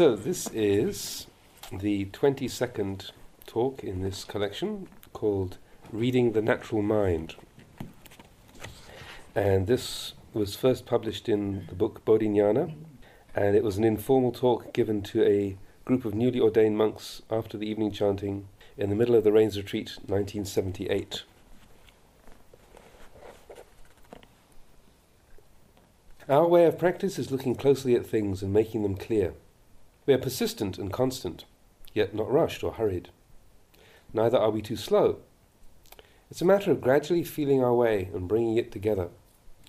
So, this is the 22nd talk in this collection called Reading the Natural Mind. And this was first published in the book Bodhinyana, and it was an informal talk given to a group of newly ordained monks after the evening chanting in the middle of the Rains Retreat 1978. Our way of practice is looking closely at things and making them clear. We are persistent and constant, yet not rushed or hurried. Neither are we too slow. It's a matter of gradually feeling our way and bringing it together.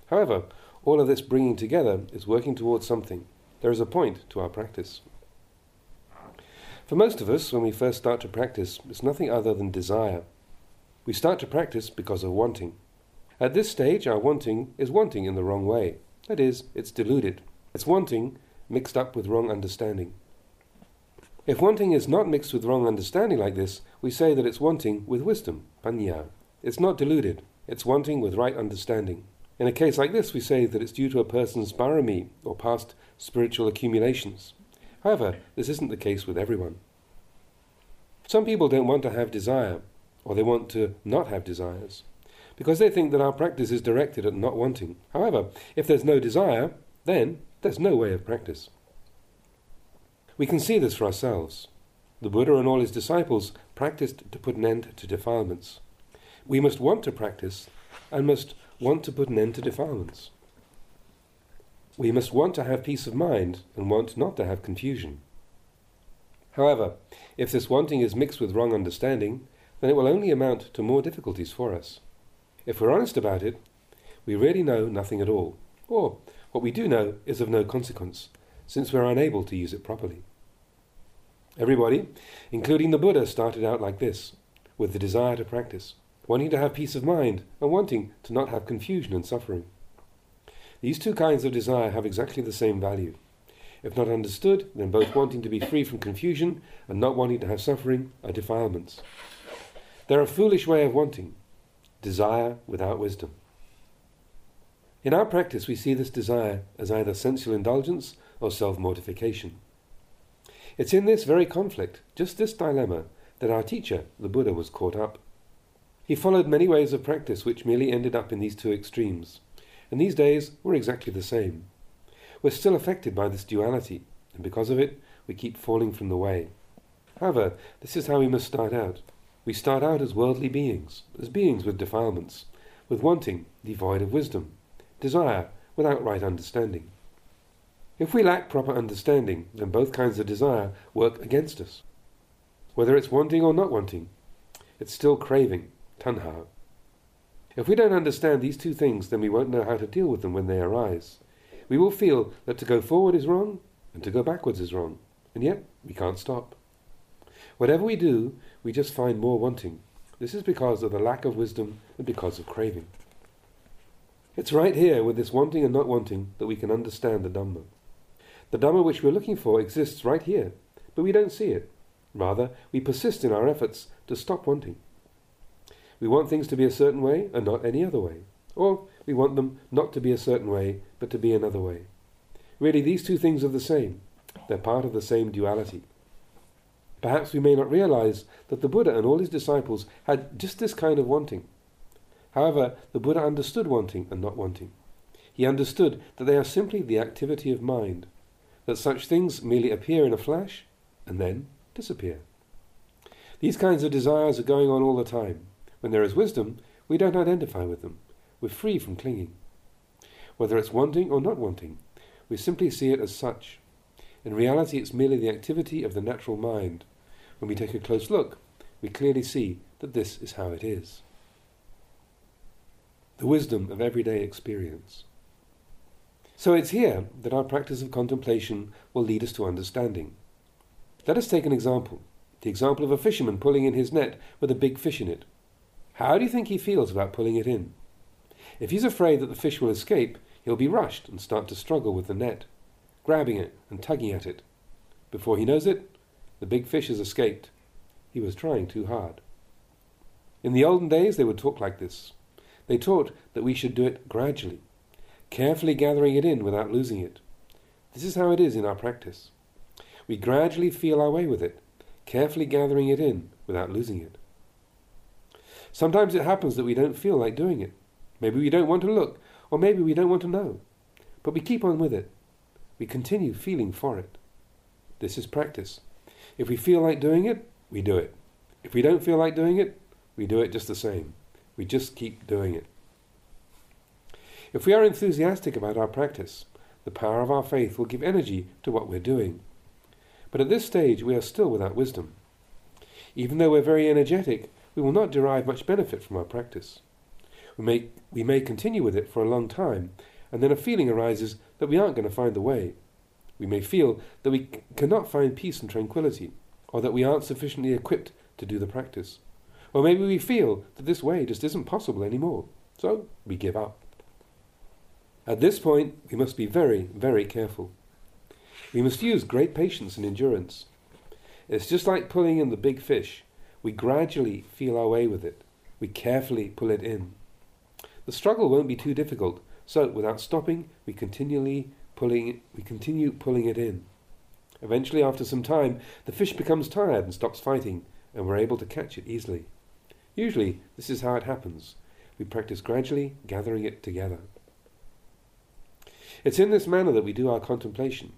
However, all of this bringing together is working towards something. There is a point to our practice. For most of us, when we first start to practice, it's nothing other than desire. We start to practice because of wanting. At this stage, our wanting is wanting in the wrong way. That is, it's deluded. It's wanting mixed up with wrong understanding. If wanting is not mixed with wrong understanding like this, we say that it's wanting with wisdom, panya. It's not deluded, it's wanting with right understanding. In a case like this, we say that it's due to a person's barami, or past spiritual accumulations. However, this isn't the case with everyone. Some people don't want to have desire, or they want to not have desires, because they think that our practice is directed at not wanting. However, if there's no desire, then there's no way of practice. We can see this for ourselves. The Buddha and all his disciples practiced to put an end to defilements. We must want to practice and must want to put an end to defilements. We must want to have peace of mind and want not to have confusion. However, if this wanting is mixed with wrong understanding, then it will only amount to more difficulties for us. If we're honest about it, we really know nothing at all, or what we do know is of no consequence, since we're unable to use it properly. Everybody, including the Buddha, started out like this, with the desire to practice, wanting to have peace of mind and wanting to not have confusion and suffering. These two kinds of desire have exactly the same value. If not understood, then both wanting to be free from confusion and not wanting to have suffering are defilements. They're a foolish way of wanting, desire without wisdom. In our practice, we see this desire as either sensual indulgence or self mortification. It's in this very conflict, just this dilemma, that our teacher, the Buddha, was caught up. He followed many ways of practice which merely ended up in these two extremes, and these days were exactly the same. We're still affected by this duality, and because of it, we keep falling from the way. However, this is how we must start out. We start out as worldly beings, as beings with defilements, with wanting devoid of wisdom, desire without right understanding. If we lack proper understanding, then both kinds of desire work against us. Whether it's wanting or not wanting, it's still craving, tanha. If we don't understand these two things, then we won't know how to deal with them when they arise. We will feel that to go forward is wrong and to go backwards is wrong, and yet we can't stop. Whatever we do, we just find more wanting. This is because of the lack of wisdom and because of craving. It's right here, with this wanting and not wanting, that we can understand the Dhamma. The Dhamma which we're looking for exists right here, but we don't see it. Rather, we persist in our efforts to stop wanting. We want things to be a certain way and not any other way. Or we want them not to be a certain way, but to be another way. Really, these two things are the same. They're part of the same duality. Perhaps we may not realize that the Buddha and all his disciples had just this kind of wanting. However, the Buddha understood wanting and not wanting. He understood that they are simply the activity of mind, that such things merely appear in a flash and then disappear. These kinds of desires are going on all the time. When there is wisdom, we don't identify with them. We're free from clinging. Whether it's wanting or not wanting, we simply see it as such. In reality, it's merely the activity of the natural mind. When we take a close look, we clearly see that this is how it is. The wisdom of everyday experience. So it's here that our practice of contemplation will lead us to understanding. Let us take an example the example of a fisherman pulling in his net with a big fish in it. How do you think he feels about pulling it in? If he's afraid that the fish will escape, he'll be rushed and start to struggle with the net, grabbing it and tugging at it. Before he knows it, the big fish has escaped. He was trying too hard. In the olden days, they would talk like this. They taught that we should do it gradually, carefully gathering it in without losing it. This is how it is in our practice. We gradually feel our way with it, carefully gathering it in without losing it. Sometimes it happens that we don't feel like doing it. Maybe we don't want to look, or maybe we don't want to know. But we keep on with it. We continue feeling for it. This is practice. If we feel like doing it, we do it. If we don't feel like doing it, we do it just the same. We just keep doing it. If we are enthusiastic about our practice, the power of our faith will give energy to what we're doing. But at this stage, we are still without wisdom. Even though we're very energetic, we will not derive much benefit from our practice. We may, we may continue with it for a long time, and then a feeling arises that we aren't going to find the way. We may feel that we c- cannot find peace and tranquility, or that we aren't sufficiently equipped to do the practice. Or maybe we feel that this way just isn't possible anymore, so we give up. At this point, we must be very, very careful. We must use great patience and endurance. It's just like pulling in the big fish. We gradually feel our way with it. We carefully pull it in. The struggle won't be too difficult, so without stopping, we continually pulling we continue pulling it in. Eventually, after some time, the fish becomes tired and stops fighting, and we're able to catch it easily. Usually, this is how it happens. We practice gradually, gathering it together. It's in this manner that we do our contemplation.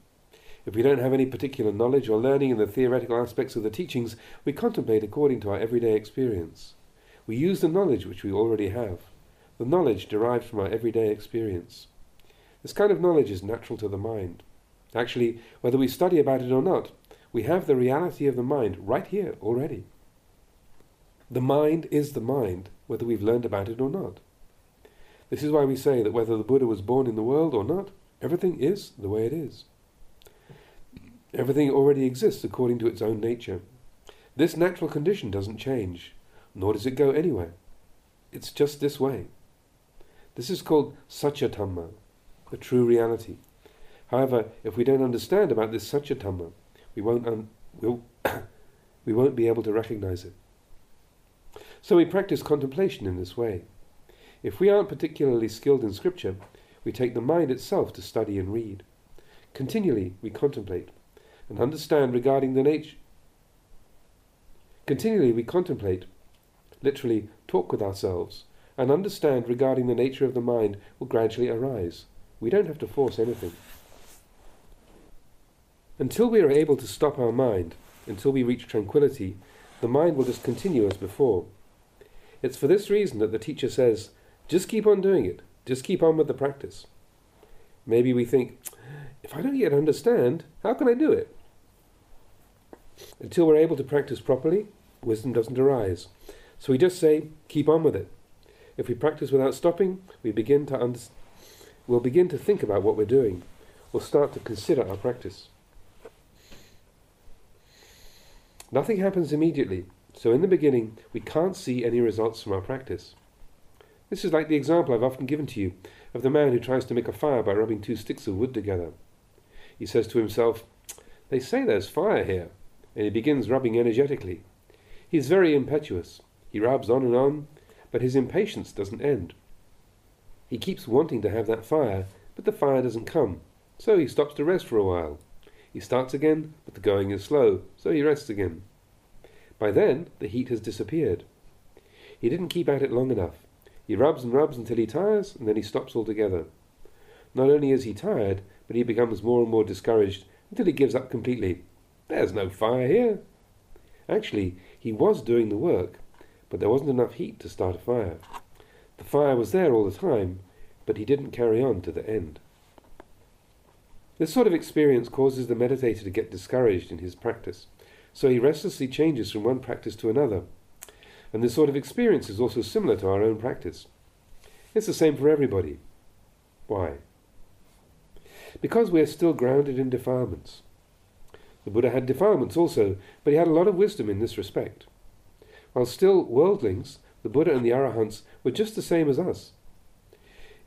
If we don't have any particular knowledge or learning in the theoretical aspects of the teachings, we contemplate according to our everyday experience. We use the knowledge which we already have, the knowledge derived from our everyday experience. This kind of knowledge is natural to the mind. Actually, whether we study about it or not, we have the reality of the mind right here already. The mind is the mind, whether we've learned about it or not. This is why we say that whether the Buddha was born in the world or not, everything is the way it is. Everything already exists according to its own nature. This natural condition doesn't change, nor does it go anywhere. It's just this way. This is called Satya the true reality. However, if we don't understand about this Satya we won't, un- we'll we won't be able to recognize it. So we practice contemplation in this way. If we aren't particularly skilled in Scripture, we take the mind itself to study and read. Continually we contemplate and understand regarding the nature. Continually we contemplate, literally talk with ourselves, and understand regarding the nature of the mind will gradually arise. We don't have to force anything. Until we are able to stop our mind, until we reach tranquility, the mind will just continue as before. It's for this reason that the teacher says, just keep on doing it. Just keep on with the practice. Maybe we think, if I don't yet understand, how can I do it? Until we're able to practice properly, wisdom doesn't arise. So we just say, keep on with it. If we practice without stopping, we begin to under- we'll begin to think about what we're doing. We'll start to consider our practice. Nothing happens immediately, so in the beginning, we can't see any results from our practice. This is like the example I've often given to you of the man who tries to make a fire by rubbing two sticks of wood together. He says to himself, They say there's fire here, and he begins rubbing energetically. He is very impetuous. He rubs on and on, but his impatience doesn't end. He keeps wanting to have that fire, but the fire doesn't come, so he stops to rest for a while. He starts again, but the going is slow, so he rests again. By then, the heat has disappeared. He didn't keep at it long enough. He rubs and rubs until he tires, and then he stops altogether. Not only is he tired, but he becomes more and more discouraged until he gives up completely. There's no fire here. Actually, he was doing the work, but there wasn't enough heat to start a fire. The fire was there all the time, but he didn't carry on to the end. This sort of experience causes the meditator to get discouraged in his practice, so he restlessly changes from one practice to another and this sort of experience is also similar to our own practice. It's the same for everybody. Why? Because we are still grounded in defilements. The Buddha had defilements also, but he had a lot of wisdom in this respect. While still worldlings, the Buddha and the Arahants were just the same as us.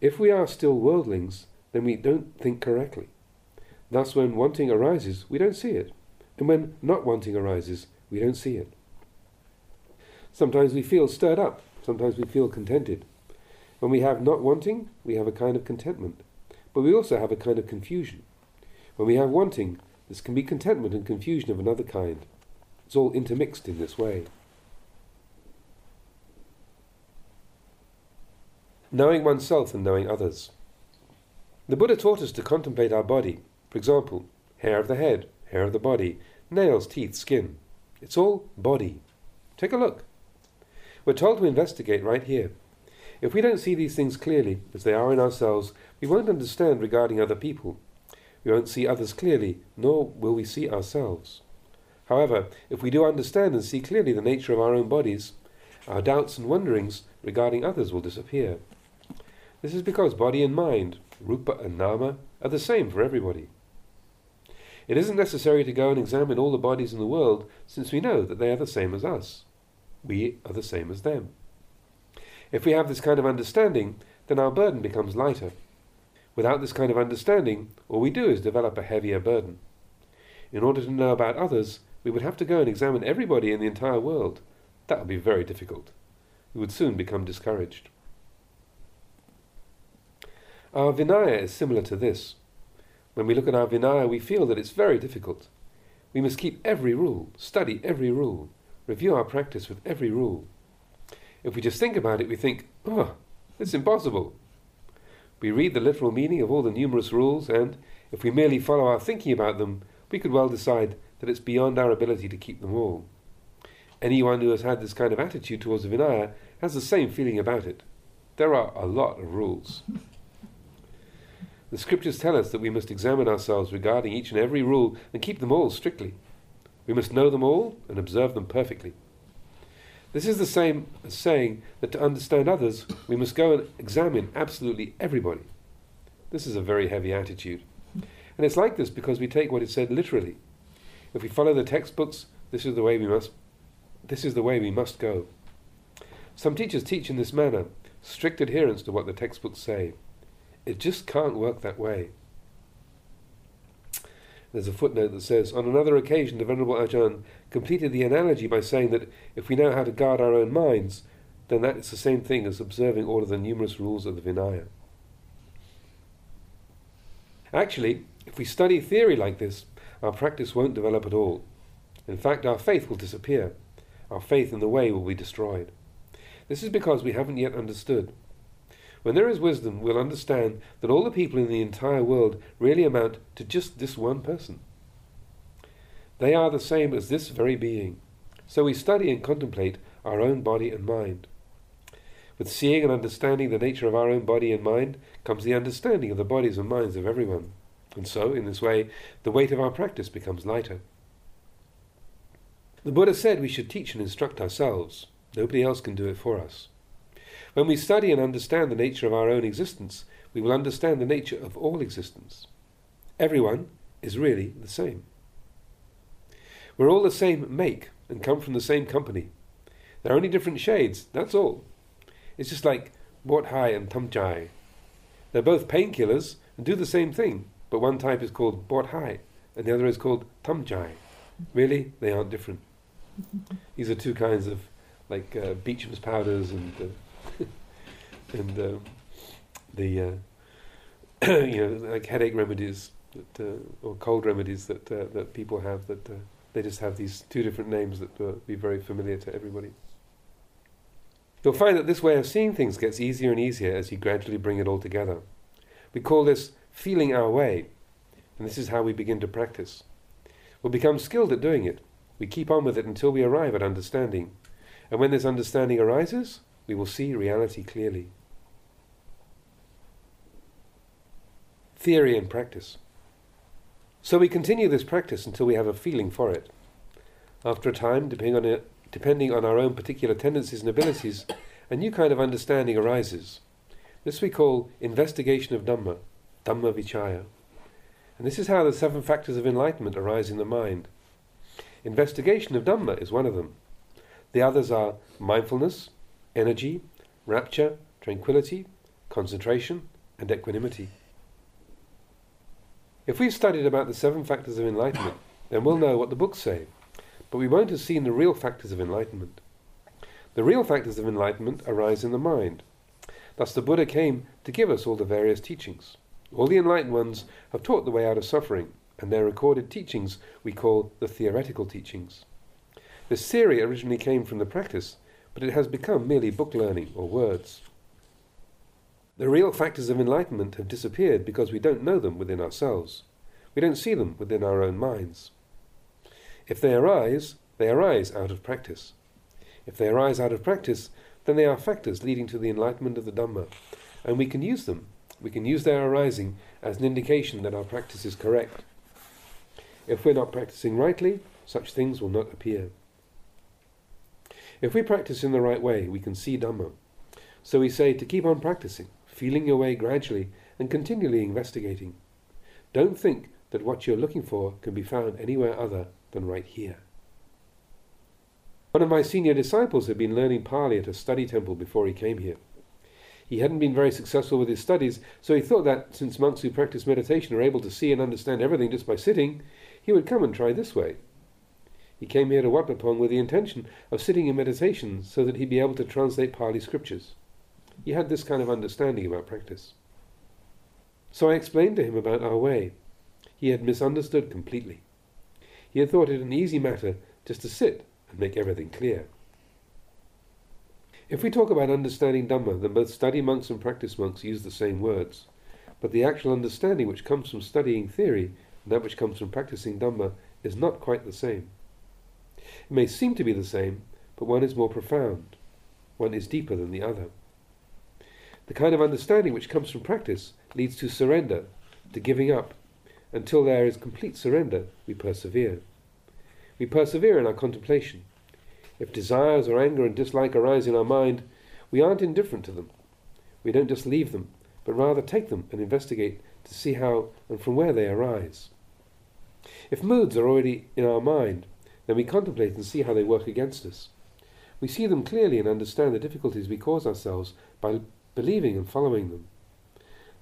If we are still worldlings, then we don't think correctly. Thus, when wanting arises, we don't see it. And when not wanting arises, we don't see it. Sometimes we feel stirred up, sometimes we feel contented. When we have not wanting, we have a kind of contentment, but we also have a kind of confusion. When we have wanting, This can be contentment and confusion of another kind. It's all intermixed in this way. Knowing oneself and knowing others. The Buddha taught us to contemplate our body. For example, hair of the head, hair of the body, nails, teeth, skin. It's all body. Take a look. We're told to investigate right here. If we don't see these things clearly, as they are in ourselves, we won't understand regarding other people. We won't see others clearly, nor will we see ourselves. However, if we do understand and see clearly the nature of our own bodies, our doubts and wonderings regarding others will disappear. This is because body and mind, rupa and nama, are the same for everybody. It isn't necessary to go and examine all the bodies in the world, since we know that they are the same as us. We are the same as them. If we have this kind of understanding, then our burden becomes lighter. Without this kind of understanding, all we do is develop a heavier burden. In order to know about others, we would have to go and examine everybody in the entire world. That would be very difficult. We would soon become discouraged. Our Vinaya is similar to this. When we look at our Vinaya, we feel that it's very difficult. We must keep every rule, study every rule, review our practice with every rule. If we just think about it, we think, oh, it's impossible. We read the literal meaning of all the numerous rules, and if we merely follow our thinking about them, we could well decide that it's beyond our ability to keep them all. Anyone who has had this kind of attitude towards Vinaya has the same feeling about it. There are a lot of rules. The scriptures tell us that we must examine ourselves regarding each and every rule and keep them all strictly. We must know them all and observe them perfectly. This is the same as saying that to understand others, we must go and examine absolutely everybody. This is a very heavy attitude. And it's like this because we take what is said literally. If we follow the textbooks, this is the way we must this is the way we must go. Some teachers teach in this manner, strict adherence to what the textbooks say. It just can't work that way. There's a footnote that says, On another occasion, the Venerable Ajahn completed the analogy by saying that if we know how to guard our own minds, then that is the same thing as observing all of the numerous rules of the Vinaya. Actually, if we study theory like this, our practice won't develop at all. In fact, our faith will disappear. Our faith in the way will be destroyed. This is because we haven't yet understood. When there is wisdom, we'll understand that all the people in the entire world really amount to just this one person. They are the same as this very being. So we study and contemplate our own body and mind. With seeing and understanding the nature of our own body and mind comes the understanding of the bodies and minds of everyone. And so, in this way, the weight of our practice becomes lighter. The Buddha said we should teach and instruct ourselves. Nobody else can do it for us. When we study and understand the nature of our own existence, we will understand the nature of all existence. Everyone is really the same. We're all the same make and come from the same company. There are only different shades, that's all. It's just like Hai and Tamjai. They're both painkillers and do the same thing, but one type is called Hai and the other is called Tamjai. Really, they aren't different. These are two kinds of like uh, Beecham's powders and uh, and uh, the uh, you know like headache remedies that, uh, or cold remedies that uh, that people have that they just have these two different names that will be very familiar to everybody. You'll find that this way of seeing things gets easier and easier as you gradually bring it all together. We call this feeling our way, and this is how we begin to practice. We'll become skilled at doing it. We keep on with it until we arrive at understanding. And when this understanding arises, we will see reality clearly. Theory and practice. So we continue this practice until we have a feeling for it. After a time, depending on, it, depending on our own particular tendencies and abilities, a new kind of understanding arises. This we call investigation of Dhamma, Dhamma Vichaya. And this is how the seven factors of enlightenment arise in the mind. Investigation of Dhamma is one of them. The others are mindfulness, energy, rapture, tranquility, concentration, and equanimity. If we've studied about the seven factors of enlightenment, then we'll know what the books say, but we won't have seen the real factors of enlightenment. The real factors of enlightenment arise in the mind. Thus, the Buddha came to give us all the various teachings. All the enlightened ones have taught the way out of suffering, and their recorded teachings we call the theoretical teachings. This theory originally came from the practice, but it has become merely book learning or words. The real factors of enlightenment have disappeared because we don't know them within ourselves. We don't see them within our own minds. If they arise, they arise out of practice. If they arise out of practice, then they are factors leading to the enlightenment of the Dhamma, and we can use them. We can use their arising as an indication that our practice is correct. If we're not practicing rightly, such things will not appear. If we practice in the right way, we can see Dhamma. So we say to keep on practicing, feeling your way gradually, and continually investigating. Don't think that what you're looking for can be found anywhere other than right here. One of my senior disciples had been learning Pali at a study temple before he came here. He hadn't been very successful with his studies, so he thought that, since monks who practice meditation are able to see and understand everything just by sitting, he would come and try this way. He came here to Wat Pong with the intention of sitting in meditation so that he'd be able to translate Pali scriptures. He had this kind of understanding about practice. So I explained to him about our way. He had misunderstood completely. He had thought it an easy matter just to sit and make everything clear. If we talk about understanding Dhamma, then both study monks and practice monks use the same words. But the actual understanding which comes from studying theory and that which comes from practicing Dhamma is not quite the same. It may seem to be the same, but one is more profound. One is deeper than the other. The kind of understanding which comes from practice leads to surrender, to giving up. Until there is complete surrender, we persevere. We persevere in our contemplation. If desires or anger and dislike arise in our mind, we aren't indifferent to them. We don't just leave them, but rather take them and investigate to see how and from where they arise. If moods are already in our mind, then we contemplate and see how they work against us. We see them clearly and understand the difficulties we cause ourselves by believing and following them.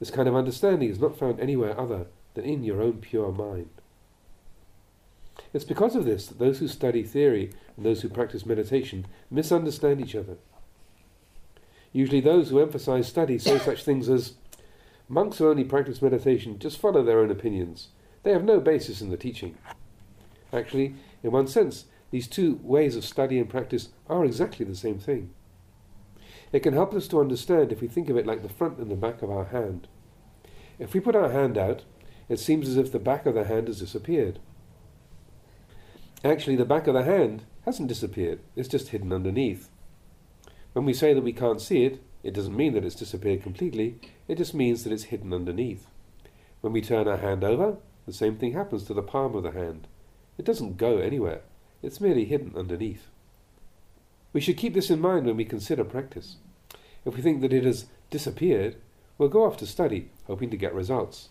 This kind of understanding is not found anywhere other than in your own pure mind. It's because of this that those who study theory and those who practice meditation misunderstand each other. Usually, those who emphasize study say such things as monks who only practice meditation just follow their own opinions. They have no basis in the teaching. Actually, in one sense, these two ways of study and practice are exactly the same thing. It can help us to understand if we think of it like the front and the back of our hand. If we put our hand out, it seems as if the back of the hand has disappeared. Actually, the back of the hand hasn't disappeared, it's just hidden underneath. When we say that we can't see it, it doesn't mean that it's disappeared completely, it just means that it's hidden underneath. When we turn our hand over, the same thing happens to the palm of the hand. It doesn't go anywhere, it's merely hidden underneath. We should keep this in mind when we consider practice. If we think that it has disappeared, we'll go off to study, hoping to get results.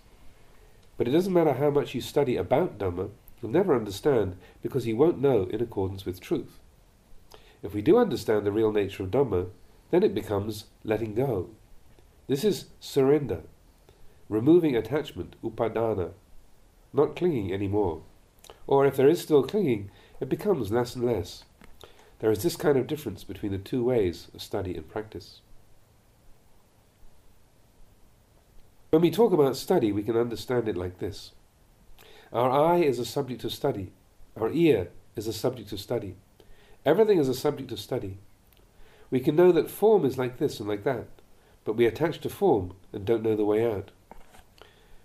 But it doesn't matter how much you study about Dhamma, You'll never understand because he won't know in accordance with truth. If we do understand the real nature of Dhamma, then it becomes letting go. This is surrender, removing attachment, upadana, not clinging anymore. Or if there is still clinging, it becomes less and less. There is this kind of difference between the two ways of study and practice. When we talk about study, we can understand it like this. Our eye is a subject of study. Our ear is a subject of study. Everything is a subject of study. We can know that form is like this and like that, but we attach to form and don't know the way out.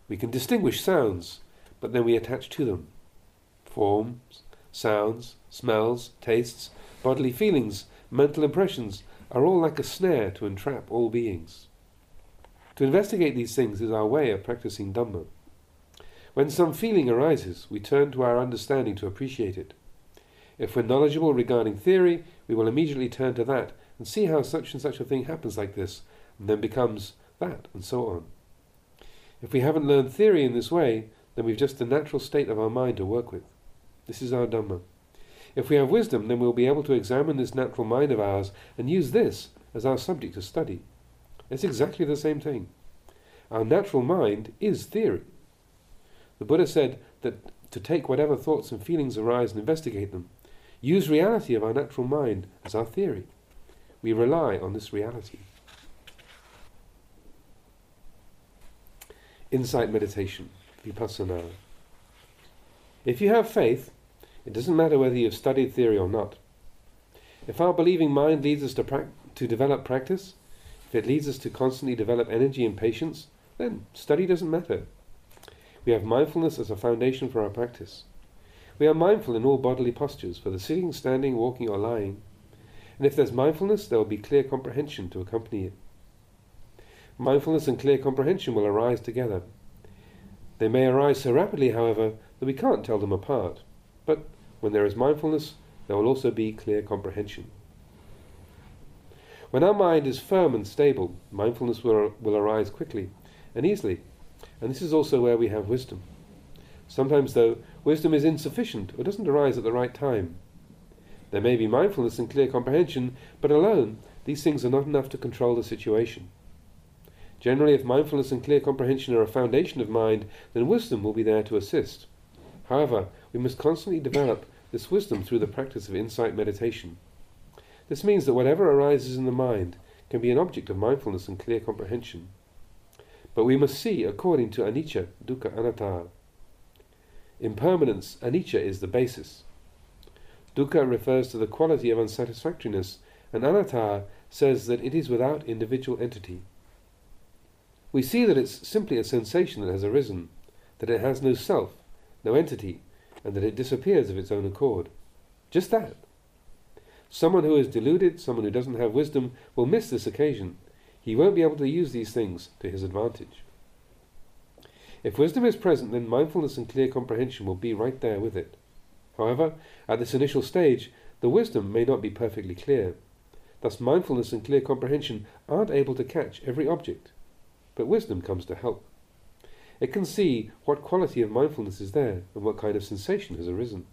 We can distinguish sounds, but then we attach to them. Forms, sounds, smells, tastes, bodily feelings, mental impressions are all like a snare to entrap all beings. To investigate these things is our way of practicing Dhamma. When some feeling arises, we turn to our understanding to appreciate it. If we're knowledgeable regarding theory, we will immediately turn to that and see how such and such a thing happens like this, and then becomes that, and so on. If we haven't learned theory in this way, then we've just the natural state of our mind to work with. This is our Dhamma. If we have wisdom, then we'll be able to examine this natural mind of ours and use this as our subject of study. It's exactly the same thing. Our natural mind is theory. The Buddha said that to take whatever thoughts and feelings arise and investigate them, use reality of our natural mind as our theory. We rely on this reality. Insight meditation, vipassana. If you have faith, it doesn't matter whether you've studied theory or not. If our believing mind leads us to, pra- to develop practice, if it leads us to constantly develop energy and patience, then study doesn't matter. We have mindfulness as a foundation for our practice. We are mindful in all bodily postures, whether sitting, standing, walking, or lying. And if there's mindfulness, there will be clear comprehension to accompany it. Mindfulness and clear comprehension will arise together. They may arise so rapidly, however, that we can't tell them apart. But when there is mindfulness, there will also be clear comprehension. When our mind is firm and stable, mindfulness will, will arise quickly and easily. And this is also where we have wisdom. Sometimes, though, wisdom is insufficient or doesn't arise at the right time. There may be mindfulness and clear comprehension, but alone, these things are not enough to control the situation. Generally, if mindfulness and clear comprehension are a foundation of mind, then wisdom will be there to assist. However, we must constantly develop this wisdom through the practice of insight meditation. This means that whatever arises in the mind can be an object of mindfulness and clear comprehension. But we must see according to anicca, dukkha, anatta. Impermanence, anicca, is the basis. Dukkha refers to the quality of unsatisfactoriness, and anatta says that it is without individual entity. We see that it's simply a sensation that has arisen, that it has no self, no entity, and that it disappears of its own accord. Just that. Someone who is deluded, someone who doesn't have wisdom, will miss this occasion. He won't be able to use these things to his advantage. If wisdom is present, then mindfulness and clear comprehension will be right there with it. However, at this initial stage, the wisdom may not be perfectly clear. Thus, mindfulness and clear comprehension aren't able to catch every object, but wisdom comes to help. It can see what quality of mindfulness is there and what kind of sensation has arisen.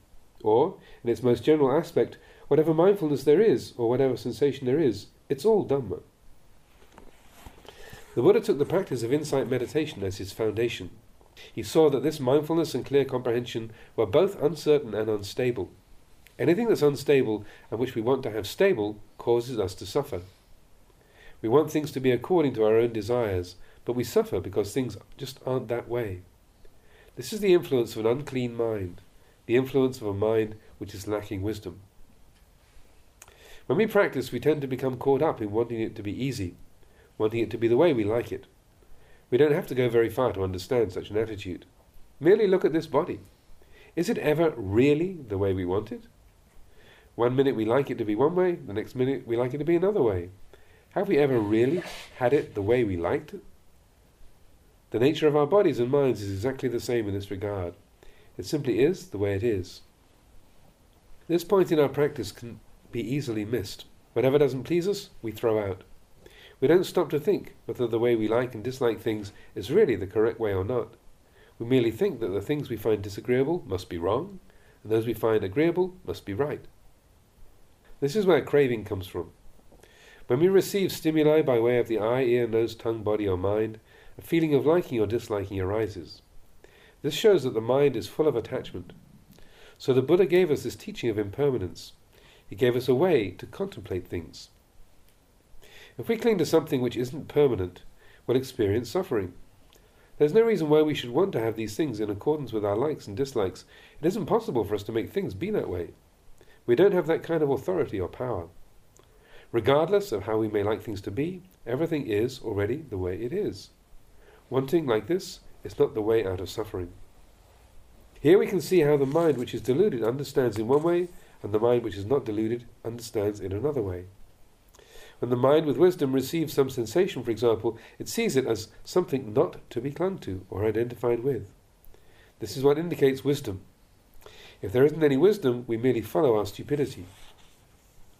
Or, in its most general aspect, whatever mindfulness there is, or whatever sensation there is, it's all Dhamma. The Buddha took the practice of insight meditation as his foundation. He saw that this mindfulness and clear comprehension were both uncertain and unstable. Anything that's unstable and which we want to have stable causes us to suffer. We want things to be according to our own desires, but we suffer because things just aren't that way. This is the influence of an unclean mind, the influence of a mind which is lacking wisdom. When we practice, we tend to become caught up in wanting it to be easy, wanting it to be the way we like it. We don't have to go very far to understand such an attitude. Merely look at this body. Is it ever really the way we want it? One minute we like it to be one way, the next minute we like it to be another way. Have we ever really had it the way we liked it? The nature of our bodies and minds is exactly the same in this regard. It simply is the way it is. This point in our practice can be easily missed. Whatever doesn't please us, we throw out. We don't stop to think whether the way we like and dislike things is really the correct way or not. We merely think that the things we find disagreeable must be wrong, and those we find agreeable must be right. This is where craving comes from. When we receive stimuli by way of the eye, ear, nose, tongue, body, or mind, a feeling of liking or disliking arises. This shows that the mind is full of attachment. So the Buddha gave us this teaching of impermanence. He gave us a way to contemplate things. If we cling to something which isn't permanent, we'll experience suffering. There's no reason why we should want to have these things in accordance with our likes and dislikes. It isn't possible for us to make things be that way. We don't have that kind of authority or power. Regardless of how we may like things to be, everything is already the way it is. Wanting like this is not the way out of suffering. Here we can see how the mind which is deluded understands in one way, and the mind which is not deluded understands in another way. When the mind with wisdom receives some sensation, for example, it sees it as something not to be clung to or identified with. This is what indicates wisdom. If there isn't any wisdom, we merely follow our stupidity.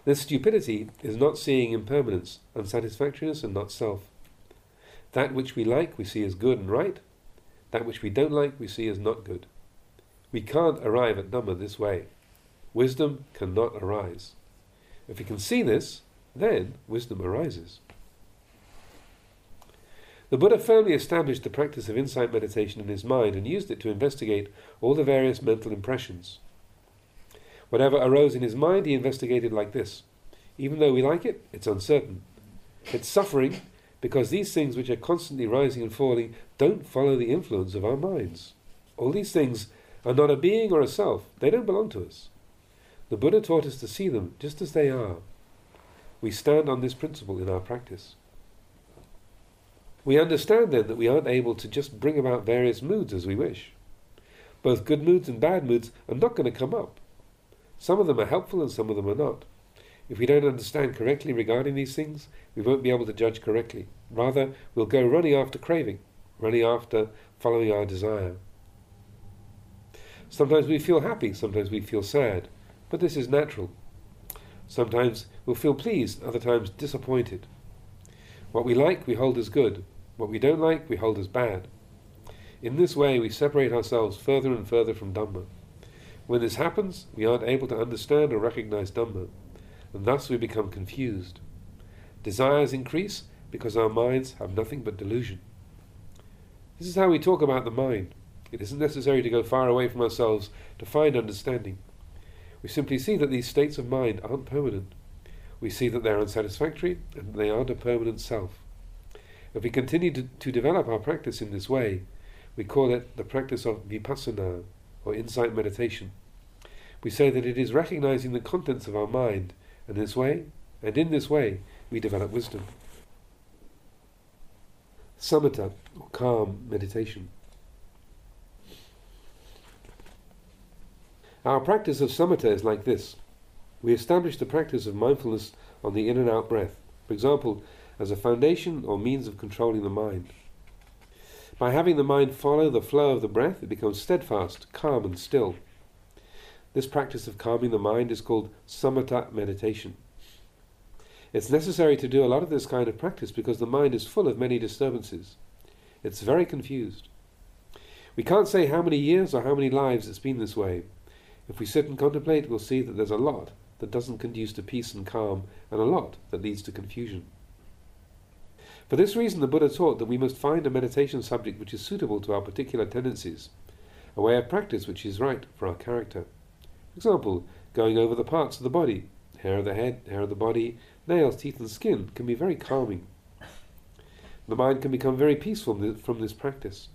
This stupidity is not seeing impermanence, unsatisfactoriness, and not self. That which we like we see as good and right. That which we don't like we see as not good. We can't arrive at Dhamma this way. Wisdom cannot arise. If we can see this, then wisdom arises. The Buddha firmly established the practice of insight meditation in his mind and used it to investigate all the various mental impressions. Whatever arose in his mind, he investigated like this. Even though we like it, it's uncertain. It's suffering because these things which are constantly rising and falling don't follow the influence of our minds. All these things are not a being or a self. They don't belong to us. The Buddha taught us to see them just as they are. We stand on this principle in our practice. We understand then that we aren't able to just bring about various moods as we wish. Both good moods and bad moods are not going to come up. Some of them are helpful and some of them are not. If we don't understand correctly regarding these things, we won't be able to judge correctly. Rather, we'll go running after craving, running after following our desire. Sometimes we feel happy, sometimes we feel sad, but this is natural. Sometimes we'll feel pleased, other times disappointed. What we like, we hold as good. What we don't like, we hold as bad. In this way, we separate ourselves further and further from Dhamma. When this happens, we aren't able to understand or recognize Dhamma, and thus we become confused. Desires increase because our minds have nothing but delusion. This is how we talk about the mind. It isn't necessary to go far away from ourselves to find understanding. We simply see that these states of mind aren't permanent. We see that they're unsatisfactory and they aren't a permanent self. If we continue to, to develop our practice in this way, we call it the practice of vipassana, or insight meditation. We say that it is recognizing the contents of our mind, and this way, and in this way, we develop wisdom. Samatha, or calm meditation. Our practice of samatha is like this. We establish the practice of mindfulness on the in and out breath, for example, as a foundation or means of controlling the mind. By having the mind follow the flow of the breath, it becomes steadfast, calm, and still. This practice of calming the mind is called samatha meditation. It's necessary to do a lot of this kind of practice because the mind is full of many disturbances. It's very confused. We can't say how many years or how many lives it's been this way. If we sit and contemplate, we'll see that there's a lot that doesn't conduce to peace and calm, and a lot that leads to confusion. For this reason, the Buddha taught that we must find a meditation subject which is suitable to our particular tendencies, a way of practice which is right for our character. Example, going over the parts of the body, hair of the head, hair of the body, nails, teeth, and skin, can be very calming. The mind can become very peaceful from this practice.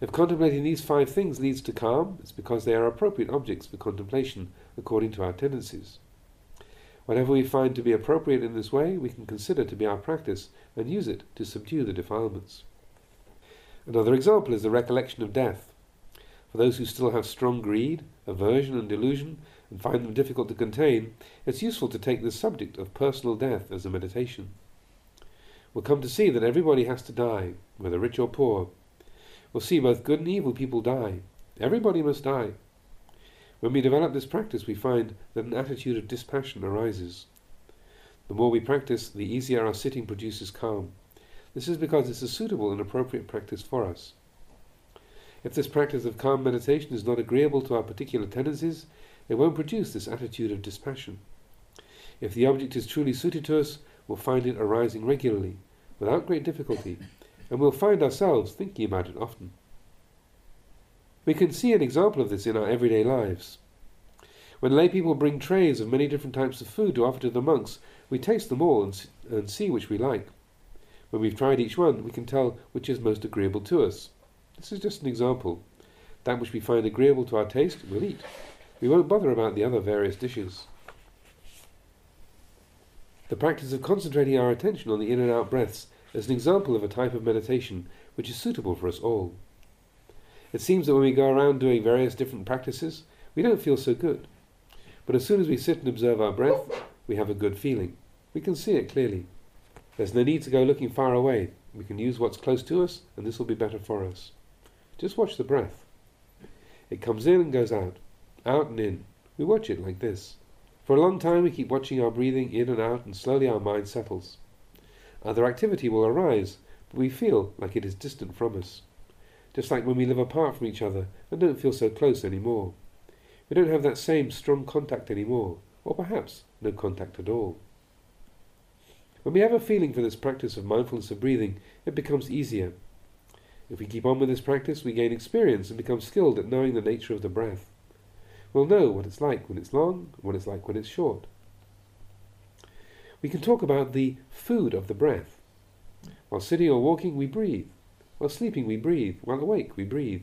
If contemplating these five things leads to calm, it's because they are appropriate objects for contemplation according to our tendencies. Whatever we find to be appropriate in this way, we can consider to be our practice and use it to subdue the defilements. Another example is the recollection of death. For those who still have strong greed, aversion, and delusion, and find them difficult to contain, it's useful to take this subject of personal death as a meditation. We'll come to see that everybody has to die, whether rich or poor, We'll see both good and evil people die. Everybody must die. When we develop this practice, we find that an attitude of dispassion arises. The more we practice, the easier our sitting produces calm. This is because it's a suitable and appropriate practice for us. If this practice of calm meditation is not agreeable to our particular tendencies, it won't produce this attitude of dispassion. If the object is truly suited to us, we'll find it arising regularly, without great difficulty, and we'll find ourselves thinking about it often. We can see an example of this in our everyday lives. When lay people bring trays of many different types of food to offer to the monks, we taste them all and, and see which we like. When we've tried each one, we can tell which is most agreeable to us. This is just an example. That which we find agreeable to our taste, we'll eat. We won't bother about the other various dishes. The practice of concentrating our attention on the in and out breaths is an example of a type of meditation which is suitable for us all. It seems that when we go around doing various different practices, we don't feel so good. But as soon as we sit and observe our breath, we have a good feeling. We can see it clearly. There's no need to go looking far away. We can use what's close to us, and this will be better for us. Just watch the breath. It comes in and goes out, out and in. We watch it like this. For a long time, we keep watching our breathing in and out, and slowly our mind settles. Other activity will arise, but we feel like it is distant from us. Just like when we live apart from each other and don't feel so close anymore. We don't have that same strong contact anymore, or perhaps no contact at all. When we have a feeling for this practice of mindfulness of breathing, it becomes easier. If we keep on with this practice, we gain experience and become skilled at knowing the nature of the breath. We'll know what it's like when it's long what it's like when it's short. We can talk about the food of the breath. While sitting or walking, we breathe. While sleeping, we breathe. While awake, we breathe.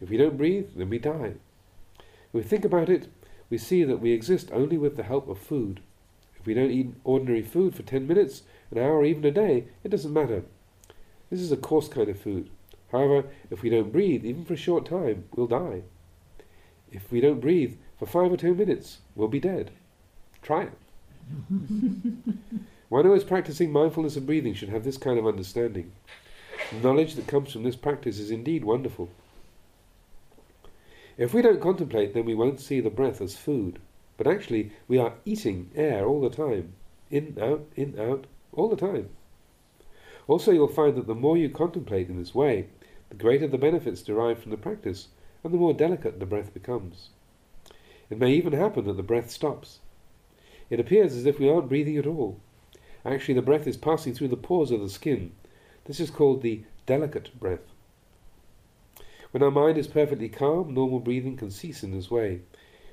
If we don't breathe, then we die. If we think about it, we see that we exist only with the help of food. If we don't eat ordinary food for 10 minutes, an hour, even a day, it doesn't matter. This is a coarse kind of food. However, if we don't breathe, even for a short time, we'll die. If we don't breathe for five or ten minutes, we'll be dead. Try it. One who is practicing mindfulness of breathing should have this kind of understanding. The knowledge that comes from this practice is indeed wonderful. If we don't contemplate, then we won't see the breath as food. But actually, we are eating air all the time. In, out, in, out, all the time. Also, you'll find that the more you contemplate in this way, the greater the benefits derived from the practice, and the more delicate the breath becomes. It may even happen that the breath stops. It appears as if we aren't breathing at all. Actually, the breath is passing through the pores of the skin. This is called the delicate breath. When our mind is perfectly calm, normal breathing can cease in this way.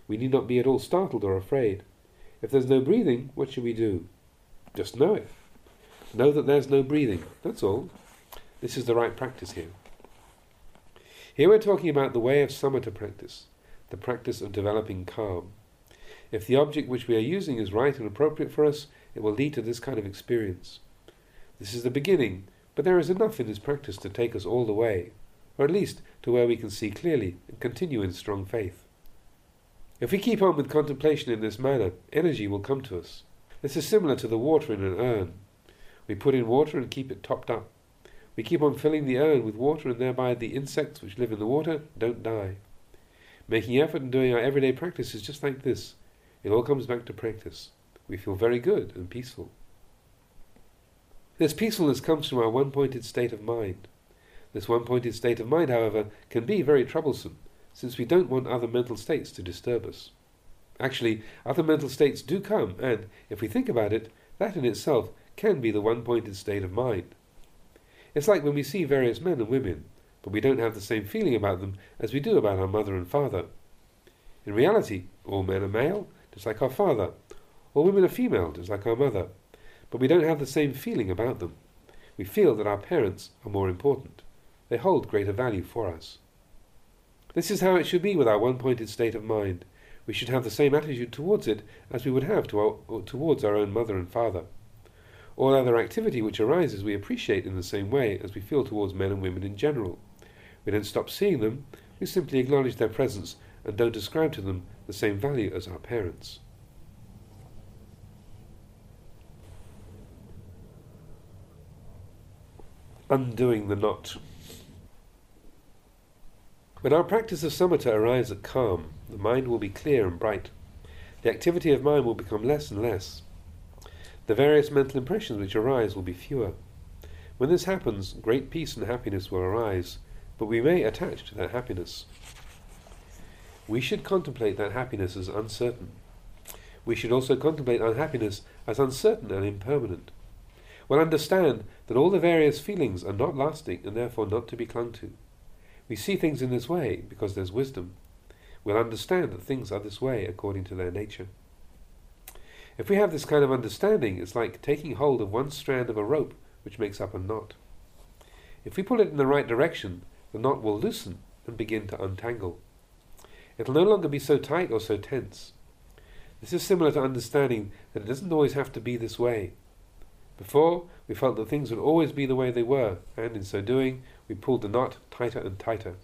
We need not be at all startled or afraid. If there's no breathing, what should we do? Just know it. Know that there's no breathing. That's all. This is the right practice here. Here we're talking about the way of samatha practice, the practice of developing calm. If the object which we are using is right and appropriate for us, it will lead to this kind of experience. This is the beginning, but there is enough in this practice to take us all the way, or at least to where we can see clearly and continue in strong faith. If we keep on with contemplation in this manner, energy will come to us. This is similar to the water in an urn. We put in water and keep it topped up. We keep on filling the urn with water, and thereby the insects which live in the water don't die. Making effort and doing our everyday practice is just like this. It all comes back to practice. We feel very good and peaceful. This peacefulness comes from our one pointed state of mind. This one pointed state of mind, however, can be very troublesome, since we don't want other mental states to disturb us. Actually, other mental states do come, and, if we think about it, that in itself can be the one pointed state of mind. It's like when we see various men and women, but we don't have the same feeling about them as we do about our mother and father. In reality, all men are male, just like our father. All women are female, just like our mother. But we don't have the same feeling about them. We feel that our parents are more important. They hold greater value for us. This is how it should be with our one pointed state of mind. We should have the same attitude towards it as we would have to our, towards our own mother and father. All other activity which arises we appreciate in the same way as we feel towards men and women in general. We don't stop seeing them, we simply acknowledge their presence and don't ascribe to them the same value as our parents. Undoing the knot. When our practice of samatha arrives at calm, the mind will be clear and bright. The activity of mind will become less and less. The various mental impressions which arise will be fewer. When this happens, great peace and happiness will arise, but we may attach to that happiness. We should contemplate that happiness as uncertain. We should also contemplate unhappiness as uncertain and impermanent. We'll understand that all the various feelings are not lasting and therefore not to be clung to. We see things in this way because there's wisdom. We'll understand that things are this way according to their nature. If we have this kind of understanding, it's like taking hold of one strand of a rope which makes up a knot. If we pull it in the right direction, the knot will loosen and begin to untangle. It'll no longer be so tight or so tense. This is similar to understanding that it doesn't always have to be this way. Before, we felt that things would always be the way they were, and in so doing, we pulled the knot tighter and tighter.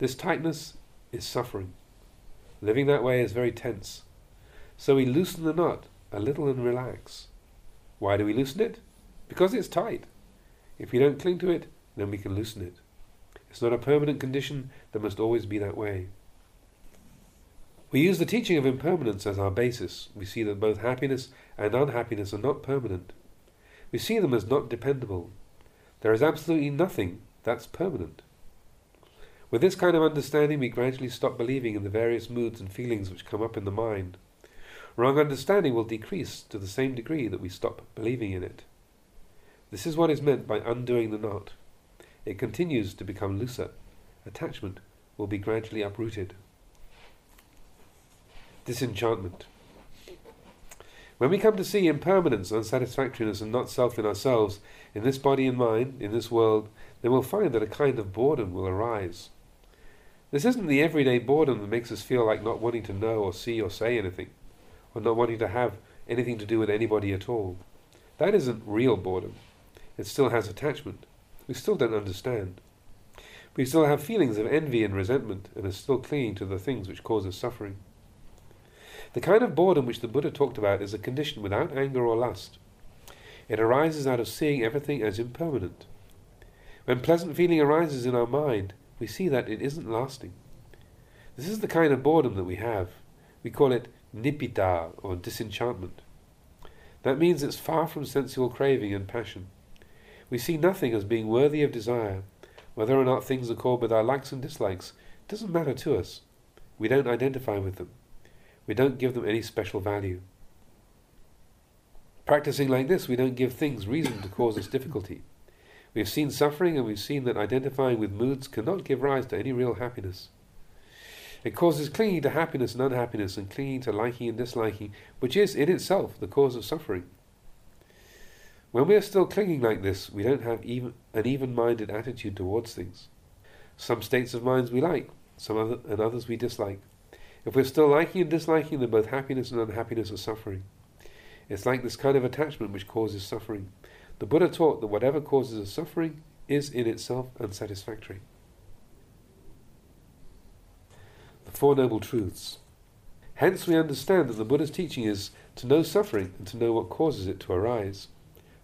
This tightness is suffering. Living that way is very tense. So we loosen the knot a little and relax. Why do we loosen it? Because it's tight. If we don't cling to it, then we can loosen it. It's not a permanent condition that must always be that way. We use the teaching of impermanence as our basis. We see that both happiness and unhappiness are not permanent. We see them as not dependable. There is absolutely nothing that's permanent. With this kind of understanding, we gradually stop believing in the various moods and feelings which come up in the mind. Wrong understanding will decrease to the same degree that we stop believing in it. This is what is meant by undoing the knot. It continues to become looser. Attachment will be gradually uprooted. Disenchantment. When we come to see impermanence, unsatisfactoriness, and not self in ourselves, in this body and mind, in this world, then we'll find that a kind of boredom will arise. This isn't the everyday boredom that makes us feel like not wanting to know or see or say anything, or not wanting to have anything to do with anybody at all. That isn't real boredom. It still has attachment. We still don't understand. We still have feelings of envy and resentment and are still clinging to the things which cause us suffering. The kind of boredom which the Buddha talked about is a condition without anger or lust. It arises out of seeing everything as impermanent. When pleasant feeling arises in our mind, we see that it isn't lasting. This is the kind of boredom that we have. We call it nibbida, or disenchantment. That means it's far from sensual craving and passion. We see nothing as being worthy of desire. Whether or not things accord with our likes and dislikes doesn't matter to us. We don't identify with them. We don't give them any special value. Practicing like this, we don't give things reason to cause us difficulty. We have seen suffering and we've seen that identifying with moods cannot give rise to any real happiness. It causes clinging to happiness and unhappiness and clinging to liking and disliking, which is in itself the cause of suffering. When we are still clinging like this, we don't have even an even-minded attitude towards things. Some states of minds we like, some other, and others we dislike. If we're still liking and disliking, then both happiness and unhappiness are suffering. It's like this kind of attachment which causes suffering. The Buddha taught that whatever causes us suffering is in itself unsatisfactory. The Four Noble Truths. Hence, we understand that the Buddha's teaching is to know suffering and to know what causes it to arise.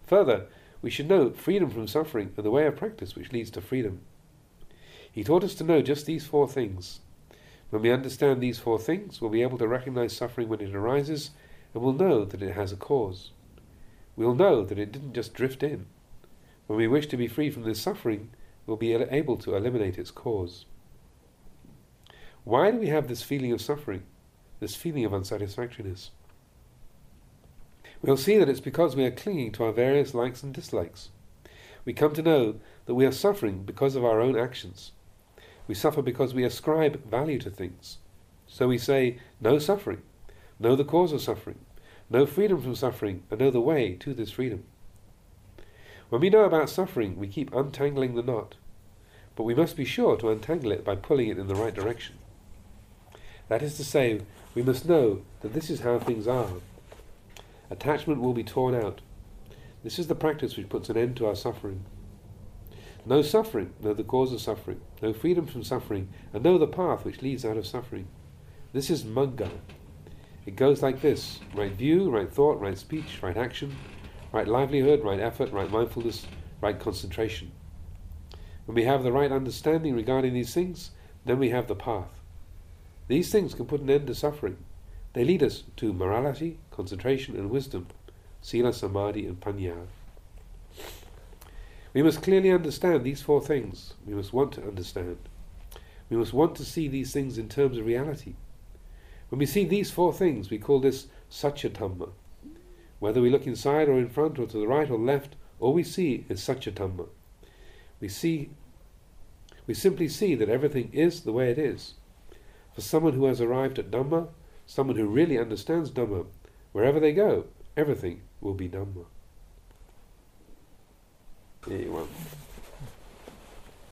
Further, we should know freedom from suffering and the way of practice which leads to freedom. He taught us to know just these four things. When we understand these four things, we'll be able to recognize suffering when it arises, and we'll know that it has a cause we'll know that it didn't just drift in. When we wish to be free from this suffering, we'll be able to eliminate its cause. Why do we have this feeling of suffering, this feeling of unsatisfactoriness? We'll see that it's because we are clinging to our various likes and dislikes. We come to know that we are suffering because of our own actions. We suffer because we ascribe value to things. So we say, know suffering, know the cause of suffering, know freedom from suffering, and know the way to this freedom. When we know about suffering, we keep untangling the knot, but we must be sure to untangle it by pulling it in the right direction. That is to say, we must know that this is how things are. Attachment will be torn out. This is the practice which puts an end to our suffering. Know suffering, know the cause of suffering, know freedom from suffering, and know the path which leads out of suffering. This is Magga, it goes like this right view, right thought, right speech, right action, right livelihood, right effort, right mindfulness, right concentration. When we have the right understanding regarding these things, then we have the path. These things can put an end to suffering. They lead us to morality, concentration, and wisdom, sila, samadhi, and panya. We must clearly understand these four things. We must want to understand. We must want to see these things in terms of reality. When we see these four things, we call this sacca Whether we look inside or in front or to the right or left, all we see is sacca We see we simply see that everything is the way it is. For someone who has arrived at Dhamma, someone who really understands Dhamma, wherever they go, everything will be Dhamma. There you are.